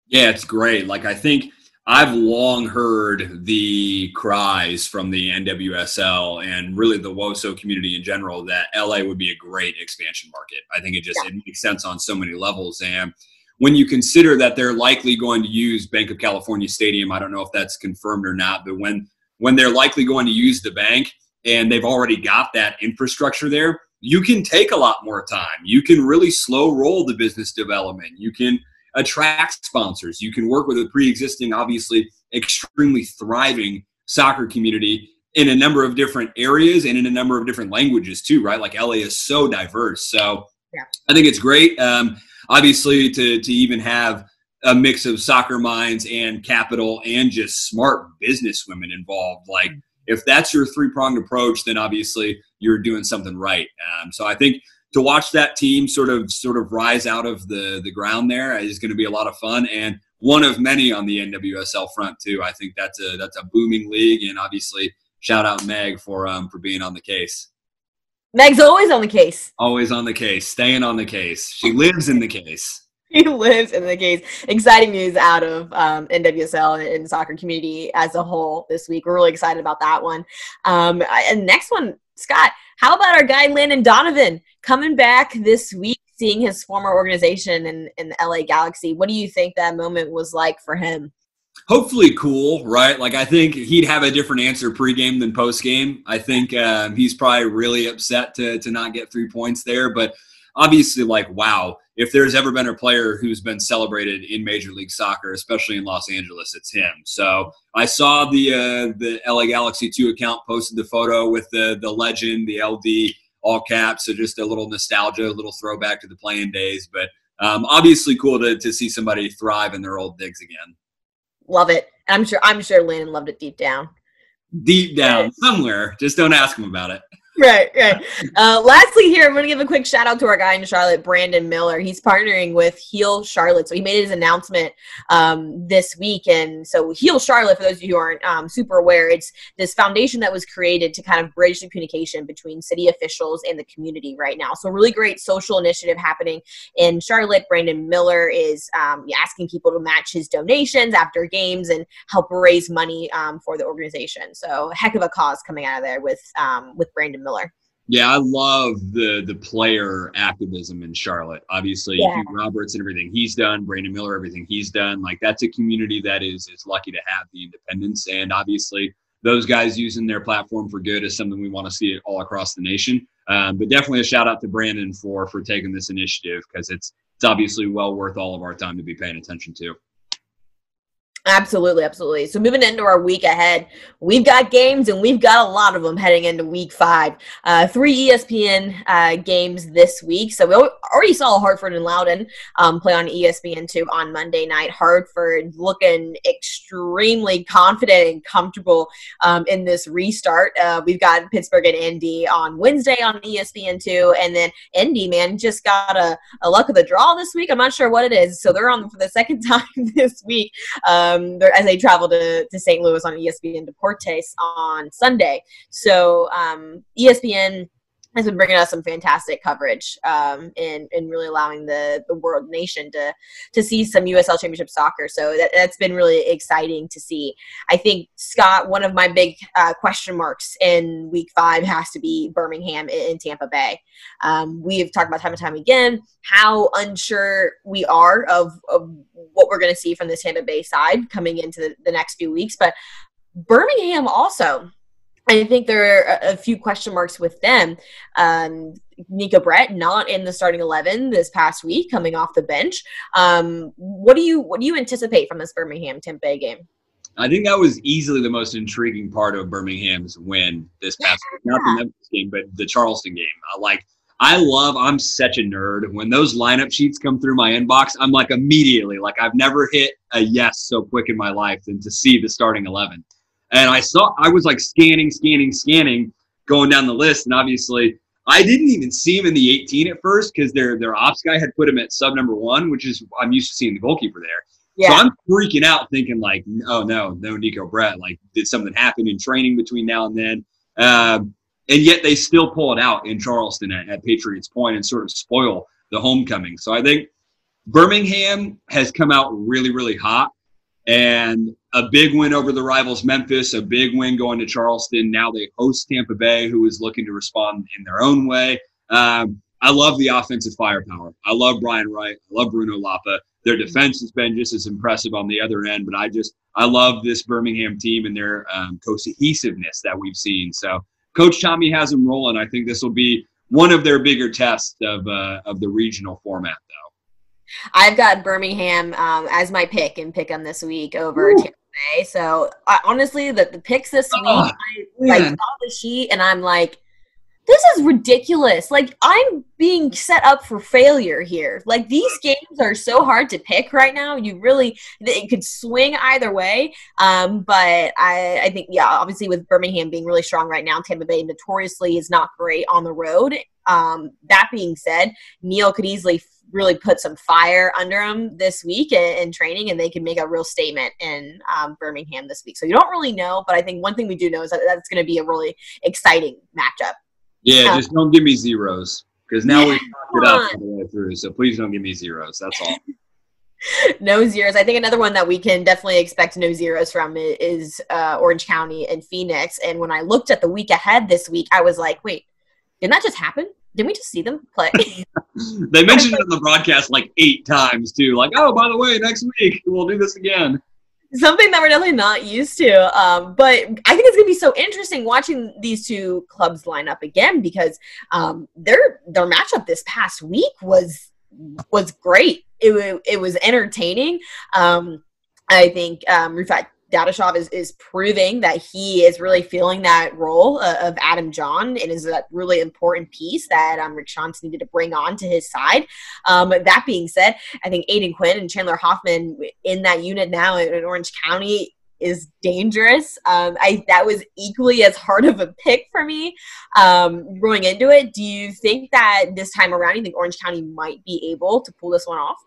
Yeah, it's great. Like I think I've long heard the cries from the NWSL and really the WOSO community in general that LA would be a great expansion market. I think it just yeah. it makes sense on so many levels. And when you consider that they're likely going to use Banc of California Stadium, I don't know if that's confirmed or not, but when when they're likely going to use the bank and they've already got that infrastructure there, you can take a lot more time. You can really slow roll the business development. You can attract sponsors. You can work with a pre-existing, obviously extremely thriving soccer community in a number of different areas and in a number of different languages too, right? Like LA is so diverse. So yeah. I think it's great. Um, obviously, to to even have a mix of soccer minds and capital and just smart business women involved. Like if that's your three pronged approach, then obviously you're doing something right. Um, so I think to watch that team sort of sort of rise out of the the ground there is going to be a lot of fun and one of many on the NWSL front too. I think that's a that's a booming league and obviously shout out Meg for um for being on the case. Meg's always on the case. Always on the case, staying on the case. She lives in the case. She lives in the case. Exciting news out of um, NWSL and soccer community as a whole this week. We're really excited about that one. Um, and next one, Scott, how about our guy Landon Donovan coming back this week, seeing his former organization in, in the LA Galaxy? What do you think that moment was like for him? Hopefully, cool, right? Like, I think he'd have a different answer pregame than postgame. I think um, he's probably really upset to, to not get three points there, but obviously, like, wow, if there's ever been a player who's been celebrated in Major League Soccer, especially in Los Angeles, it's him. So I saw the uh, the LA Galaxy two account posted the photo with the the legend, the LD all caps. So just a little nostalgia, a little throwback to the playing days. But um, obviously, cool to to see somebody thrive in their old digs again. Love it. I'm sure. I'm sure Landon loved it deep down. Deep down, somewhere. Just don't ask him about it right, right. Uh, lastly, here I'm going to give a quick shout out to our guy in Charlotte, Brandon Miller. He's partnering with Heal Charlotte, so he made his announcement um, this week. And so, Heal Charlotte, for those of you who aren't um, super aware, it's this foundation that was created to kind of bridge the communication between city officials and the community right now. So, really great social initiative happening in Charlotte. Brandon Miller is um, asking people to match his donations after games and help raise money um, for the organization. So, heck of a cause coming out of there with um, with Brandon Miller. Yeah, I love the the player activism in Charlotte. Obviously, Yeah. Hugh Roberts and everything he's done, Brandon Miller, everything he's done. Like that's a community that is is lucky to have the independence, and obviously those guys using their platform for good is something we want to see all across the nation. Um, but definitely a shout out to Brandon for for taking this initiative because it's it's obviously well worth all of our time to be paying attention to. Absolutely, absolutely. So moving into our week ahead, we've got games and we've got a lot of them heading into week five. Uh, three ESPN uh, games this week. So we already saw Hartford and Loudoun um, play on ESPN two on Monday night. Hartford looking extremely confident and comfortable um, in this restart. Uh, we've got Pittsburgh and Indy on Wednesday on E ESPN two, and then Indy man just got a, a luck of the draw this week. I'm not sure what it is. So they're on for the second time this week um, they're- as they travel to, to St. Louis on ESPN Deportes on Sunday. So um, ESPN has been bringing us some fantastic coverage um, and, and really allowing the, the world nation to to see some USL Championship soccer. So that, that's been really exciting to see. I think Scott, one of my big uh, question marks in Week Five has to be Birmingham in, Tampa Bay. Um, we have talked about time and time again how unsure we are of, of what we're going to see from the Tampa Bay side coming into the, the next few weeks. But Birmingham also, I think there are a, few question marks with them. Um, Neco Brett not in the starting eleven this past week, coming off the bench. Um, what do you what do you anticipate from this Birmingham Tampa game? I think that was easily the most intriguing part of Birmingham's win this past week. Not the Memphis game, but the Charleston game. I like. I love. I'm such a nerd. When those lineup sheets come through my inbox, I'm like immediately like I've never hit a yes so quick in my life than to see the starting eleven. And I saw. I was like scanning, scanning, scanning, going down the list, and obviously I didn't even see him in the 18 at first because their their ops guy had put him at sub number one, which is I'm used to seeing the goalkeeper there. Yeah. So I'm freaking out, thinking like, oh no, no Neco Brett. Like, did something happen in training between now and then? Um, and yet they still pull it out in Charleston at, at Patriots Point and sort of spoil the homecoming. So I think Birmingham has come out really, really hot, and a big win over the rivals Memphis, a big win going to Charleston. Now they host Tampa Bay, who is looking to respond in their own way. Um, I love the offensive firepower. I love Brian Wright. I love Bruno Lapa. Their defense has been just as impressive on the other end, but I just I love this Birmingham team and their um, cohesiveness that we've seen. So Coach Tommy has them rolling. I think this will be one of their bigger tests of uh, of the regional format, though. I've got Birmingham um, as my pick and pick them this week over. Tampa Bay. So I, honestly, the, the picks this week, Oh, I like saw the sheet and I'm like, this is ridiculous. Like I'm being set up for failure here. Like these games are so hard to pick right now. You really it could swing either way. Um, but I, I think yeah, obviously with Birmingham being really strong right now, Tampa Bay notoriously is not great on the road. Um, that being said, Neil could easily really put some fire under them this week in, in training, and they can make a real statement in um, Birmingham this week. So you don't really know, but I think one thing we do know is that that's going to be a really exciting matchup. Yeah, Yeah. just don't give me zeros because now we've talked it up all the way through. So please don't give me zeros. That's all. no zeros. I think another one that we can definitely expect no zeros from is uh, Orange County and Phoenix. And when I looked at the week ahead this week, I was like, wait, didn't that just happen? Didn't we just see them play? they mentioned it on the broadcast like eight times too. Like, oh, by the way, next week we'll do this again. Something that we're definitely not used to. Um, but I think it's gonna be so interesting watching these two clubs line up again because um, their their matchup this past week was was great. It it was entertaining. Um, I think um, Rufat Dadashov is, is proving that he is really feeling that role of Adam Jahn and is that really important piece that um, Rick Schantz needed to bring on to his side. Um, that being said, I think Aodhan Quinn and Chandler Hoffman in that unit now in, Orange County is dangerous. Um, I that was equally as hard of a pick for me um, going into it. Do you think that this time around, you think Orange County might be able to pull this one off?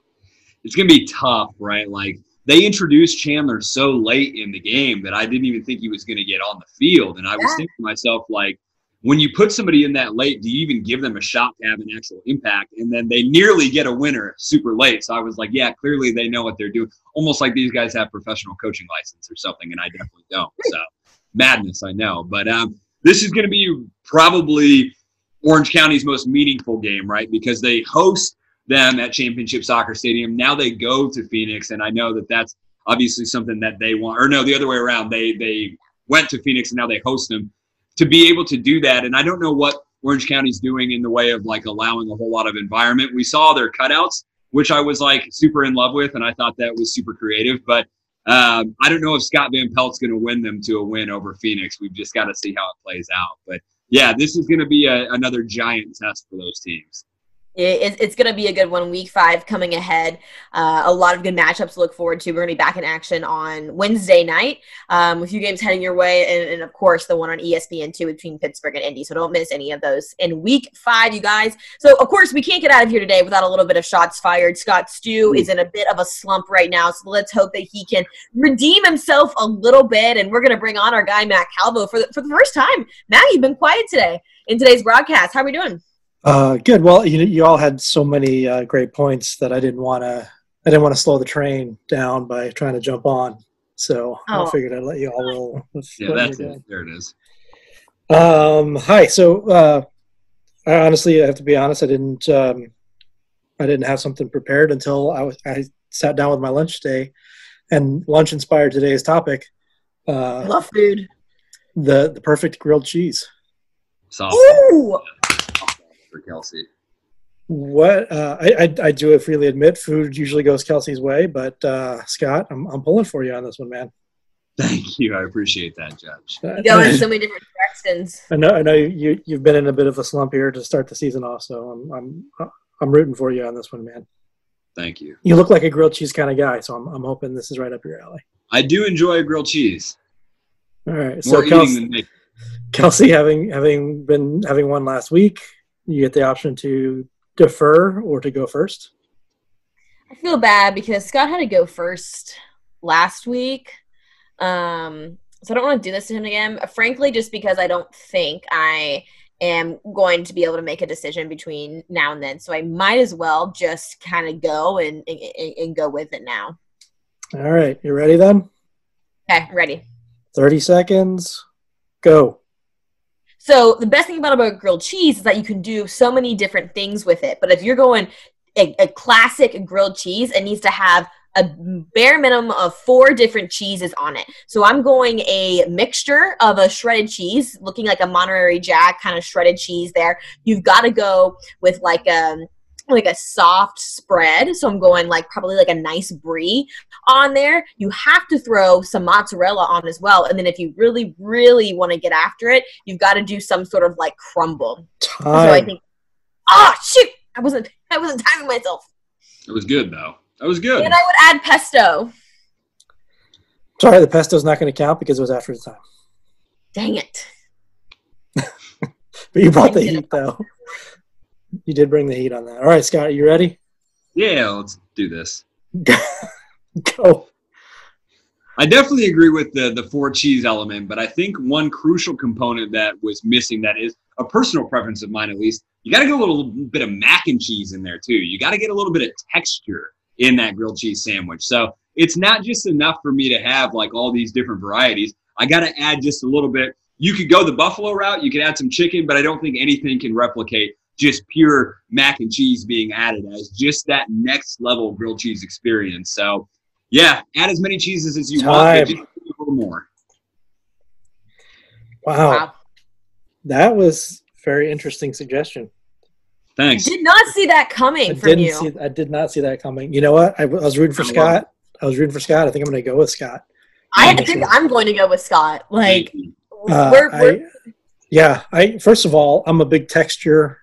It's gonna be tough, right? Like they introduced Chandler so late in the game that I didn't even think he was gonna get on the field, and I was thinking to myself like. When you put somebody in that late, do you even give them a shot to have an actual impact? And then they nearly get a winner super late. So I was like, yeah, clearly they know what they're doing. Almost like these guys have professional coaching license or something, and I definitely don't. So madness, I know. But um, this is going to be probably Orange County's most meaningful game, right? Because they host them at Championship Soccer Stadium. Now they go to Phoenix, and I know that that's obviously something that they want. Or no, the other way around. They they went to Phoenix and now they host them. To be able to do that, and I don't know what Orange County's doing in the way of like allowing a whole lot of environment. We saw their cutouts, which I was like super in love with, and I thought that was super creative. But um, I don't know if Scott Van Pelt's going to win them to a win over Phoenix. We've just got to see how it plays out. But yeah, this is going to be a, another giant test for those teams it, it's going to be a good one. Week five coming ahead. Uh, a lot of good matchups to look forward to. We're going to be back in action on Wednesday night. Um, a few games heading your way, and, and, of course the one on ESPN two between Pittsburgh and Indy. So don't miss any of those in Week five, you guys. So of course we can't get out of here today without a little bit of shots fired. Scott Stew is in a bit of a slump right now, so let's hope that he can redeem himself a little bit. And we're going to bring on our guy Matt Calvo for the, for the first time. Matt, you've been quiet today in today's broadcast. How are we doing? Uh, good. Well, you you all had so many uh, great points that I didn't want to I didn't want to slow the train down by trying to jump on. So oh. I figured I'd let you all roll. yeah, that's it. There it is. Um, hi. So uh, I honestly, I have to be honest. I didn't. Um, I didn't have something prepared until I was. I sat down with my lunch today, and lunch inspired today's topic. Uh, Love food. The the perfect grilled cheese. Soft. Ooh for Kelsi. What uh, I, I, I do freely admit, food usually goes Kelsi's way, but uh, Scott, I'm I'm pulling for you on this one, man. Thank you, I appreciate that, Judge. You go in so many different directions. I know, I know you you've been in a bit of a slump here to start the season off, so I'm I'm I'm rooting for you on this one, man. Thank you. You look like a grilled cheese kind of guy, so I'm I'm hoping this is right up your alley. I do enjoy grilled cheese. All right, More so Kelsi, Kelsi, having having been having one last week, you get the option to defer or to go first. I feel bad because Scott had to go first last week. Um, so I don't want to do this to him again. Frankly, just because I don't think I am going to be able to make a decision between now and then. So I might as well just kind of go and, and, and go with it now. All right. You ready then? Okay, ready. 30 seconds. Go. So the best thing about a grilled cheese is that you can do so many different things with it. But if you're going a, a classic grilled cheese, it needs to have a bare minimum of four different cheeses on it. So I'm going a mixture of a shredded cheese, looking like a Monterey Jack kind of shredded cheese there. You've got to go with like a um, like a soft spread. So I'm going like probably like a nice brie on there. You have to throw some mozzarella on as well. And then if you really, really want to get after it, you've got to do some sort of like crumble. Time. So I think, oh shoot, I wasn't, I wasn't timing myself. It was good though. That was good. And I would add pesto. Sorry, the pesto's not going to count because it was after the time. Dang it. but you brought the heat though you did bring the heat on that. All right, Scott, are you ready? Yeah, let's do this. Go. I definitely agree with the the four cheese element, but I think one crucial component that was missing that is a personal preference of mine at least. You got to get a little bit of mac and cheese in there too. You got to get a little bit of texture in that grilled cheese sandwich. So it's not just enough for me to have like all these different varieties. I got to add just a little bit. You could go the buffalo route. You could add some chicken, but I don't think anything can replicate just pure mac and cheese being added as just that next level grilled cheese experience. So, yeah, add as many cheeses as you Time. want, just a little more. Wow. wow. That was very interesting suggestion. Thanks. Did not see that coming I from you. See, I did not see that coming. You know what? I, I was rooting for I Scott. I was rooting for Scott. I think I'm going to go with Scott. I think I'm going to go with Scott. Like, uh, we're, we're I, yeah. I first of all, I'm a big texture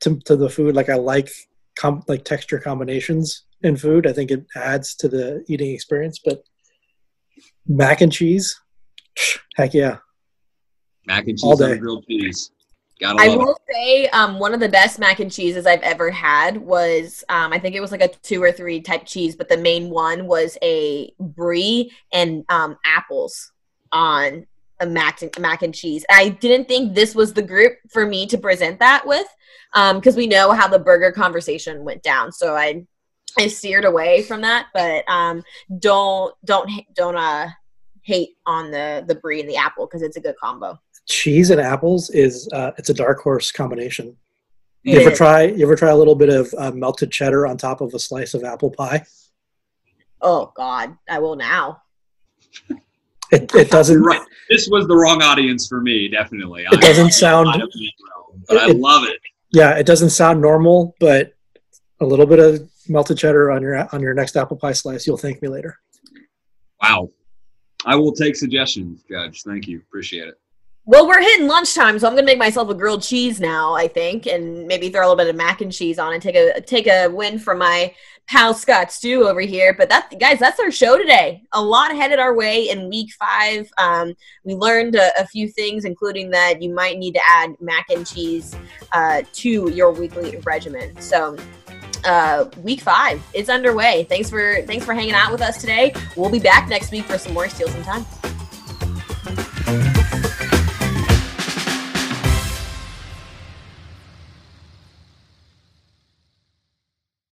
to, to the food. Like I like com- like texture combinations in food. I think it adds to the eating experience. But mac and cheese, heck yeah, mac and cheese All day. grilled cheese. Gotta I will it. say um, one of the best mac and cheeses I've ever had was um, I think it was like a two or three type cheese, but the main one was a brie and um, apples on a mac and, mac and cheese. I didn't think this was the group for me to present that with, because um, we know how the burger conversation went down. So I I steered away from that, but um, don't don't don't uh hate on the the brie and the apple because it's a good combo. Cheese and apples is uh, it's a dark horse combination. You It ever is. try? You ever try a little bit of uh, melted cheddar on top of a slice of apple pie? Oh God, I will now. It, it doesn't. Right. This was the wrong audience for me, definitely. It doesn't sound- I, but I love it. Yeah, it doesn't sound normal, but a little bit of melted cheddar on your on your next apple pie slice, you'll thank me later. Wow. I will take suggestions, Judge. Thank you. Appreciate it. Well, we're hitting lunchtime, so I'm gonna make myself a grilled cheese now. I think, and maybe throw a little bit of mac and cheese on and take a take a win from my pal Scott Stew over here. But that, guys, that's our show today. A lot headed our way in week five. Um, we learned a, a few things, including that you might need to add mac and cheese uh, to your weekly regimen. So. Uh, week five is underway. Thanks for thanks for hanging out with us today. We'll be back next week for some more Steal Some Time.